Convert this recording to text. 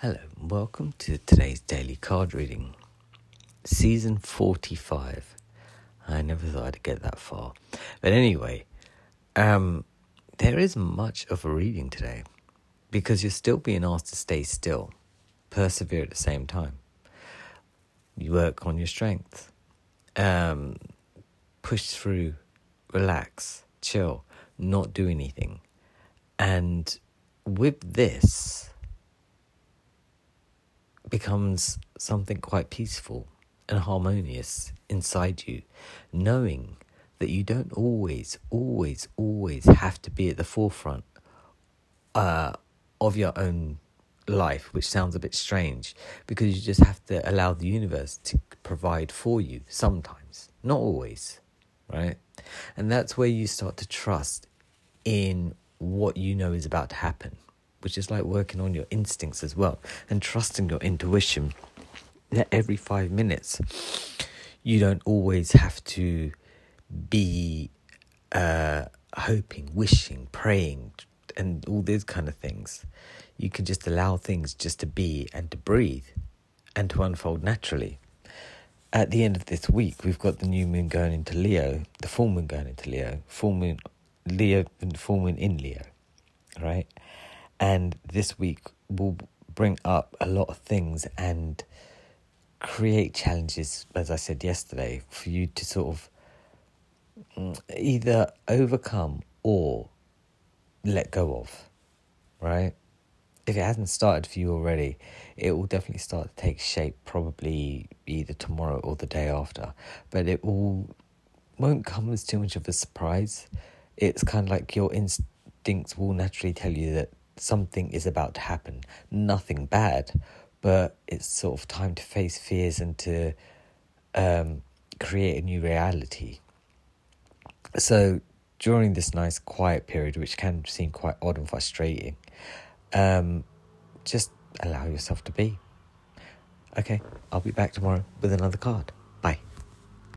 Hello, and welcome to today's daily card reading. Season 45. I never thought I'd get that far. But anyway, um, there is much of a reading today because you're still being asked to stay still, persevere at the same time. You work on your strength, um, push through, relax, chill, not do anything. And with this, becomes something quite peaceful and harmonious inside you, knowing that you don't always, always, always have to be at the forefront uh, of your own life, which sounds a bit strange because you just have to allow the universe to provide for you sometimes, not always, right? And that's where you start to trust in what you know is about to happen which is like working on your instincts as well and trusting your intuition that every five minutes you don't always have to be uh, hoping, wishing, praying, and all these kind of things. You can just allow things just to be and to breathe and to unfold naturally. At the end of this week, we've got the new moon going into Leo, the full moon going into Leo, full moon Leo and full moon in Leo, right? And this week will bring up a lot of things and create challenges, as I said yesterday, for you to sort of mm, either overcome or let go of, right? If it hasn't started for you already, it will definitely start to take shape probably either tomorrow or the day after. But it will won't come as too much of a surprise. It's kind of like your instincts will naturally tell you that something is about to happen. Nothing bad, but it's sort of time to face fears and to um, create a new reality. So during this nice quiet period, which can seem quite odd and frustrating, um, just allow yourself to be. Okay, I'll be back tomorrow with another card.